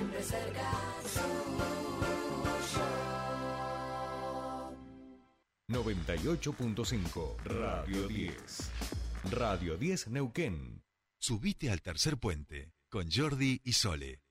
siempre cerca suyo. 98.5 Radio 10. Radio 10 Neuquén. Subite al tercer puente con Jordi y Sole.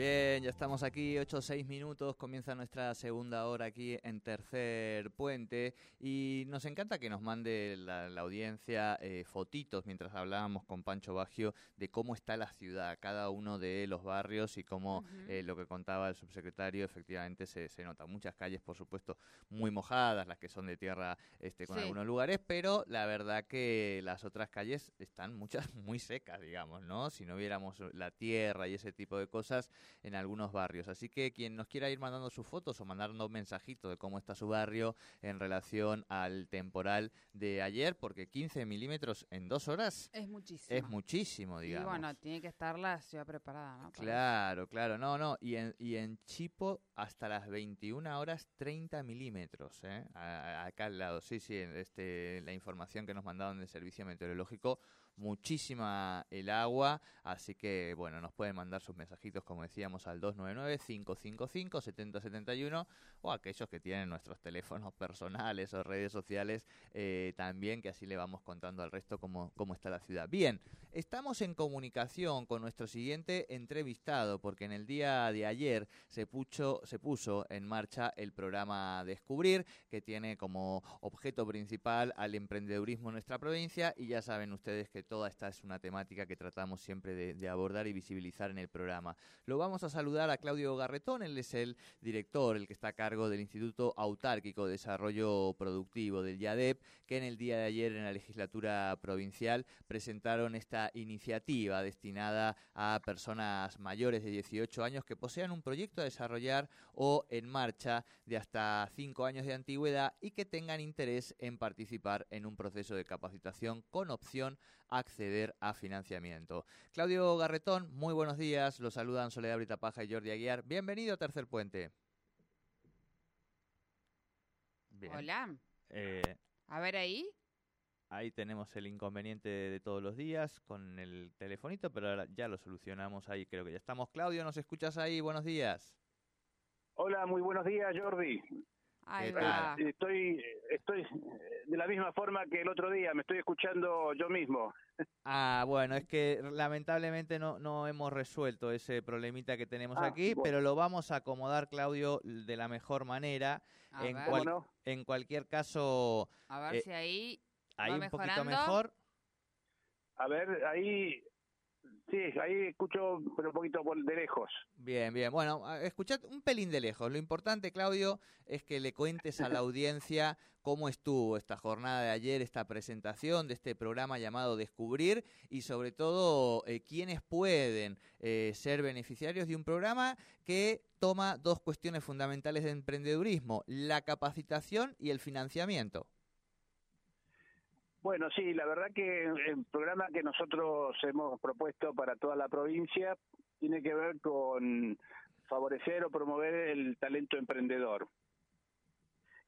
Bien, ya estamos aquí, 8 o 6 minutos, comienza nuestra segunda hora aquí en Tercer Puente y nos encanta que nos mande la, la audiencia eh, fotitos mientras hablábamos con Pancho Bagio de cómo está la ciudad, cada uno de los barrios y cómo eh, lo que contaba el subsecretario efectivamente se, se nota. Muchas calles, por supuesto, muy mojadas, las que son de tierra este, con Sí. algunos lugares, pero la verdad que las otras calles están muchas muy secas, digamos, ¿no? Si no viéramos la tierra y ese tipo de cosas en algunos barrios. Así que quien nos quiera ir mandando sus fotos o mandando mensajitos de cómo está su barrio en relación al temporal de ayer, porque 15 milímetros en dos horas Es muchísimo. es muchísimo, Y digamos. bueno, tiene que estar la ciudad preparada, ¿no? Claro, claro, no, no, y en, y en Chipo hasta las 21 horas 30 milímetros, ¿eh? Acá al lado, sí, sí, este, la información que nos mandaron del servicio meteorológico, muchísima el agua, así que bueno, nos pueden mandar sus mensajitos, como decíamos, al 299-555-7071 o aquellos que tienen nuestros teléfonos personales o redes sociales eh, también, que así le vamos contando al resto cómo, cómo está la ciudad. Bien, estamos en comunicación con nuestro siguiente entrevistado, porque en el día de ayer se, pucho, se puso en marcha el programa Descubrir, que tiene como objeto principal al emprendedurismo en nuestra provincia, y ya saben ustedes que toda esta es una temática que tratamos siempre de, abordar y visibilizar en el programa. Lo vamos a saludar a Claudio Garretón, él es el director, el que está a cargo del Instituto Autárquico de Desarrollo Productivo del IADEP, que en el día de ayer en la legislatura provincial presentaron esta iniciativa destinada a personas mayores de 18 años que posean un proyecto a desarrollar o en marcha de hasta 5 años de antigüedad y que tengan interés en participar en un proceso de capacitación con opción acceder a financiamiento. Claudio Garretón, muy buenos días. Los saludan Soledad Brita Paja y Jordi Aguiar. Bienvenido a Tercer Puente. Bien. Hola. Eh, A ver ahí. Ahí tenemos el inconveniente de todos los días con el telefonito, pero ahora ya lo solucionamos ahí, creo que ya estamos. Claudio, ¿nos escuchas ahí? Buenos días. Hola, muy buenos días, Jordi. Ahí ¿Qué va. Estoy, estoy de la misma forma que el otro día, me estoy escuchando yo mismo. Ah, bueno, es que lamentablemente no, no hemos resuelto ese problemita que tenemos Ah, aquí, bueno. pero lo vamos a acomodar, Claudio, de la mejor manera. A en, ver. cual- ¿Cómo no? en cualquier caso, A ver eh, si ahí ahí va un poquito mejorando. mejor. A ver, ahí, sí, ahí escucho, un poquito de lejos. Bien, bien. Bueno, escuchad un pelín de lejos. Lo importante, Claudio, es que le cuentes a la audiencia cómo estuvo esta jornada de ayer, esta presentación de este programa llamado Descubrir y sobre todo eh, quiénes pueden eh, ser beneficiarios de un programa que toma dos cuestiones fundamentales de emprendedurismo, la capacitación y el financiamiento. Bueno, sí, la verdad que el programa que nosotros hemos propuesto para toda la provincia tiene que ver con favorecer o promover el talento emprendedor.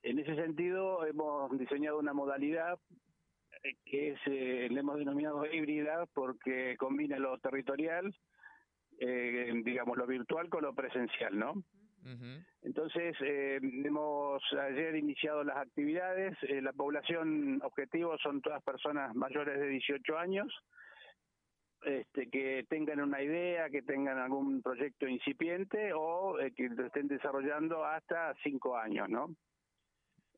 En ese sentido, hemos diseñado una modalidad que es, eh, le hemos denominado híbrida porque combina lo territorial, eh, digamos, lo virtual con lo presencial, ¿no? Entonces, eh, hemos ayer iniciado las actividades. Eh, la población objetivo son todas personas mayores de 18 años, este, que tengan una idea, que tengan algún proyecto incipiente o eh, que lo estén desarrollando hasta 5 años, ¿no?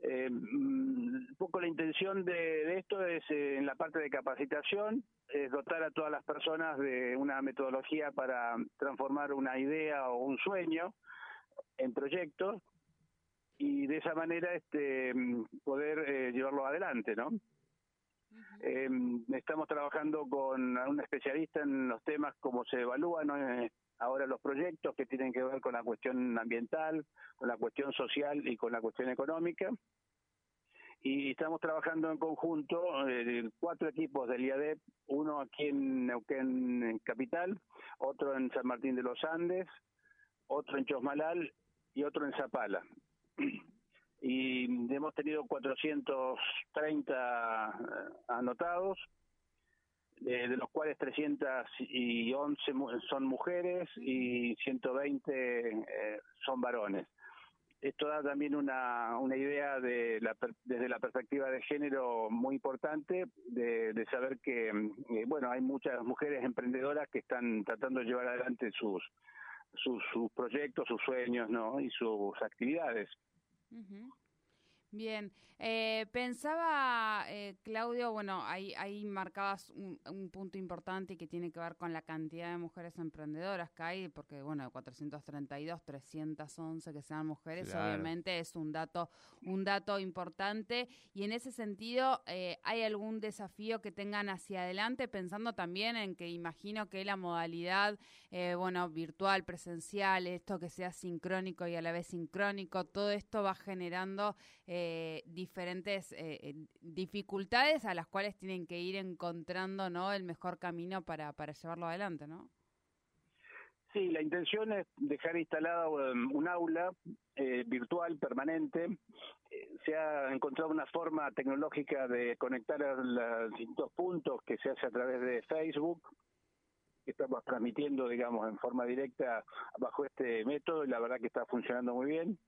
Eh, mm, un poco la intención de, de esto es eh, en la parte de capacitación, es dotar a todas las personas de una metodología para transformar una idea o un sueño en proyectos y de esa manera este mm, poder eh, llevarlo adelante, ¿no? Eh, estamos trabajando con un especialista en los temas como se evalúan ¿no? Eh, ahora los proyectos que tienen que ver con la cuestión ambiental, con la cuestión social y con la cuestión económica. Y estamos trabajando en conjunto, eh, cuatro equipos del IADEP, uno aquí en Neuquén en Capital, otro en San Martín de los Andes, otro en Chosmalal y otro en Zapala. y hemos tenido 430 eh, anotados, de, los cuales 311 mu- son mujeres y 120 eh, son varones. Esto da también una, una idea de la, desde la perspectiva de género muy importante, de, de saber que, mm, eh, bueno, hay muchas mujeres emprendedoras que están tratando de llevar adelante sus, sus, sus proyectos, sus sueños, ¿no? Y sus actividades. Bien, eh, pensaba, eh, Claudio, bueno, ahí, ahí marcabas un, un punto importante que tiene que ver con la cantidad de mujeres emprendedoras que hay, porque, bueno, de 432, 311 que sean mujeres, Claro. obviamente es un dato, un dato importante. Y en ese sentido, eh, ¿hay algún desafío que tengan hacia adelante? Pensando también en que imagino que la modalidad, eh, bueno, virtual, presencial, esto que sea sincrónico y a la vez sincrónico, todo esto va generando eh, diferentes eh, a las cuales tienen que ir encontrando ¿no? el mejor camino para, para llevarlo adelante, ¿no? Sí, la intención es dejar instalada um, un aula eh, virtual permanente. Eh, se ha encontrado una forma tecnológica de conectar a los distintos puntos que se hace a través de Facebook. Estamos transmitiendo, digamos, en forma directa bajo este método y la verdad que está funcionando muy bien.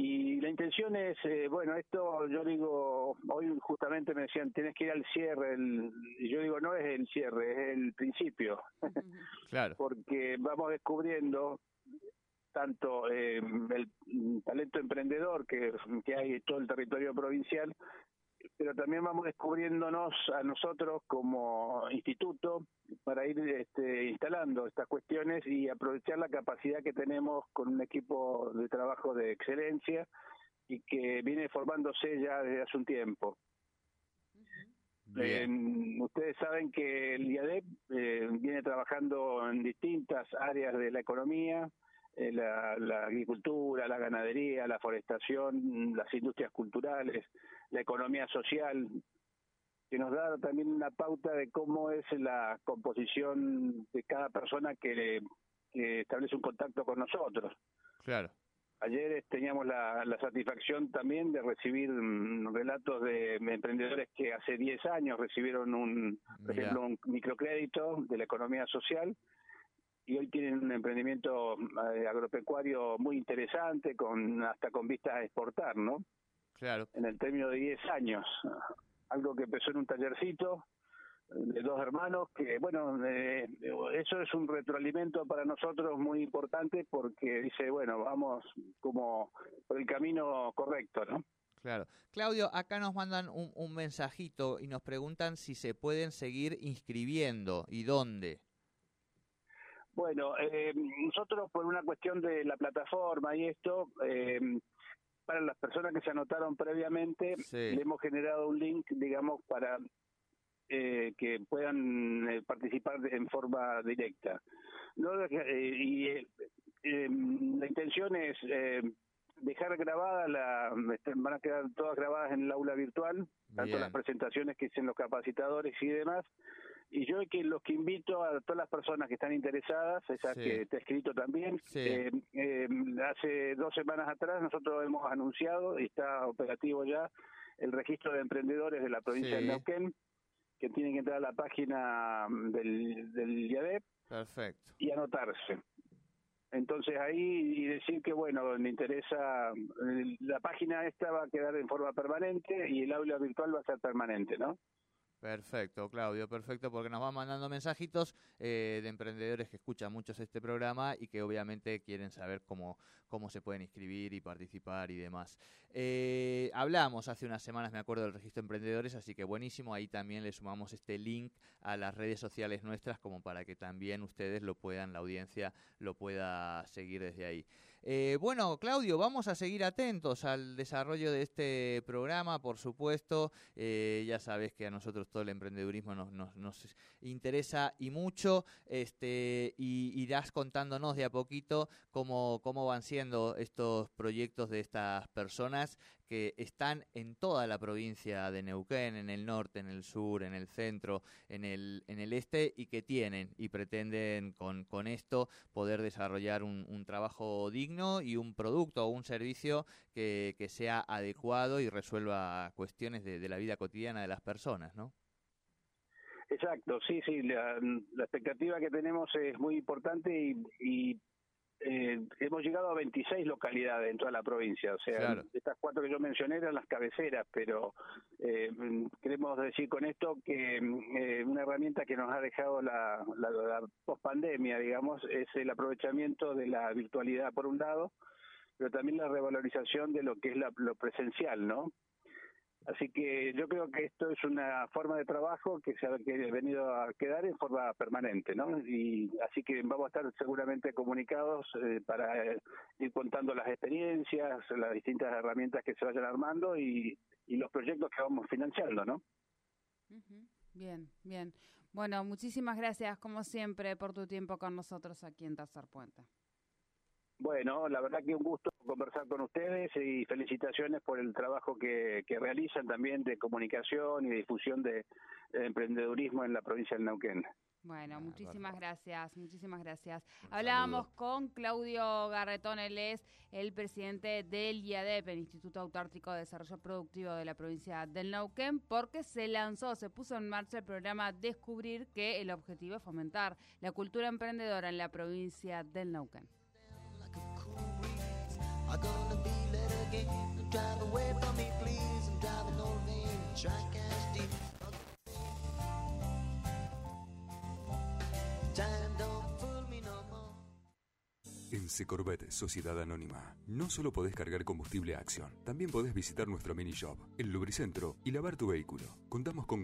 Y la intención es, eh, bueno, esto yo digo, hoy justamente me decían, tienes que ir al cierre, el, y yo digo, no es el cierre, es el principio Claro. porque vamos descubriendo tanto eh, el talento emprendedor que, que hay en todo el territorio provincial, pero también vamos descubriéndonos a nosotros como instituto para ir este, instalando estas cuestiones y aprovechar la capacidad que tenemos con un equipo de trabajo de excelencia y que viene formándose ya desde hace un tiempo. Eh, ustedes saben que el IADEP eh, viene trabajando en distintas áreas de la economía, la, la agricultura, la ganadería, la forestación, las industrias culturales, la economía social, que nos da también una pauta de cómo es la composición de cada persona que, que establece un contacto con nosotros. Claro. Ayer eh, teníamos la, la satisfacción también de recibir mm, relatos de emprendedores que hace 10 años recibieron un, por Mirá. ejemplo, un microcrédito de la economía social y hoy tienen un emprendimiento eh, agropecuario muy interesante, con hasta con vistas a exportar, ¿no? Claro. En el término de 10 años. Algo que empezó en un tallercito eh, de dos hermanos, que bueno, eh, eso es un retroalimento para nosotros muy importante porque dice, bueno, vamos como por el camino correcto, ¿no? Claro. Claudio, acá nos mandan un, un mensajito y nos preguntan si se pueden seguir inscribiendo y dónde. Bueno, eh, nosotros por una cuestión de la plataforma y esto, eh, para las personas que se anotaron previamente, Sí. le hemos generado un link, digamos, para eh, que puedan eh, participar de- en forma directa. No, eh, y eh, eh, la intención es eh, dejar grabada, la, este, van a quedar todas grabadas en el aula virtual, tanto Bien. las presentaciones que hacen los capacitadores y demás. Y yo que los que invito a todas las personas que están interesadas, esa Sí. que te he escrito también, Sí. eh, eh, hace dos semanas atrás nosotros hemos anunciado y está operativo ya el registro de emprendedores de la provincia Sí. de Neuquén, que tienen que entrar a la página del, del IADEP Perfecto. y anotarse. Entonces ahí y decir que bueno, me interesa, eh, la página esta va a quedar en forma permanente y el aula virtual va a ser permanente, ¿no? Perfecto, Claudio, perfecto, porque nos van mandando mensajitos eh, de emprendedores que escuchan muchos este programa y que obviamente quieren saber cómo, cómo se pueden inscribir y participar y demás. Eh, hablamos hace unas semanas, me acuerdo, del registro de emprendedores, así que buenísimo, ahí también le sumamos este link a las redes sociales nuestras como para que también ustedes lo puedan, la audiencia lo pueda seguir desde ahí. Eh, bueno, Claudio, vamos a seguir atentos al desarrollo de este programa, por supuesto. Eh, ya sabes que a nosotros todo el emprendedurismo nos, nos, nos interesa y mucho, este, y irás contándonos de a poquito cómo, cómo van siendo estos proyectos de estas personas que están en toda la provincia de Neuquén, en el norte, en el sur, en el centro, en el, en el este, y que tienen y pretenden con, con esto poder desarrollar un, un trabajo digno y un producto o un servicio que, que sea adecuado y resuelva cuestiones de, de la vida cotidiana de las personas, ¿no? Exacto, sí, sí, la, la expectativa que tenemos es muy importante y, y eh, hemos llegado a 26 localidades en toda la provincia, o sea, Claro. estas cuatro que yo mencioné eran las cabeceras, pero eh, queremos decir con esto que eh, una herramienta que nos ha dejado la, la, la pospandemia, digamos, es el aprovechamiento de la virtualidad por un lado, pero también la revalorización de lo que es la, lo presencial, ¿no? Así que yo creo que esto es una forma de trabajo que se ha venido a quedar en forma permanente, ¿no? Y así que vamos a estar seguramente comunicados eh, para ir contando las experiencias, las distintas herramientas que se vayan armando y, y los proyectos que vamos financiando, ¿no? Bien, bien. Bueno, muchísimas gracias, como siempre, por tu tiempo con nosotros aquí en Tercer Puente. Bueno, la verdad que un gusto conversar con ustedes y felicitaciones por el trabajo que, que realizan también de comunicación y de difusión de, de emprendedurismo en la provincia del Neuquén. Bueno, Ah, muchísimas gracias, muchísimas gracias. Un Hablábamos saludo. con Claudio Garretón, él es el presidente del IADEP, el Instituto Autártico de Desarrollo Productivo de la provincia del Neuquén, porque se lanzó, se puso en marcha el programa Descubrir, que el objetivo es fomentar la cultura emprendedora en la provincia del Neuquén. En Secorvet Sociedad Anónima, no solo podés cargar combustible a acción, también podés visitar nuestro mini shop, el lubricentro y lavar tu vehículo. Contamos con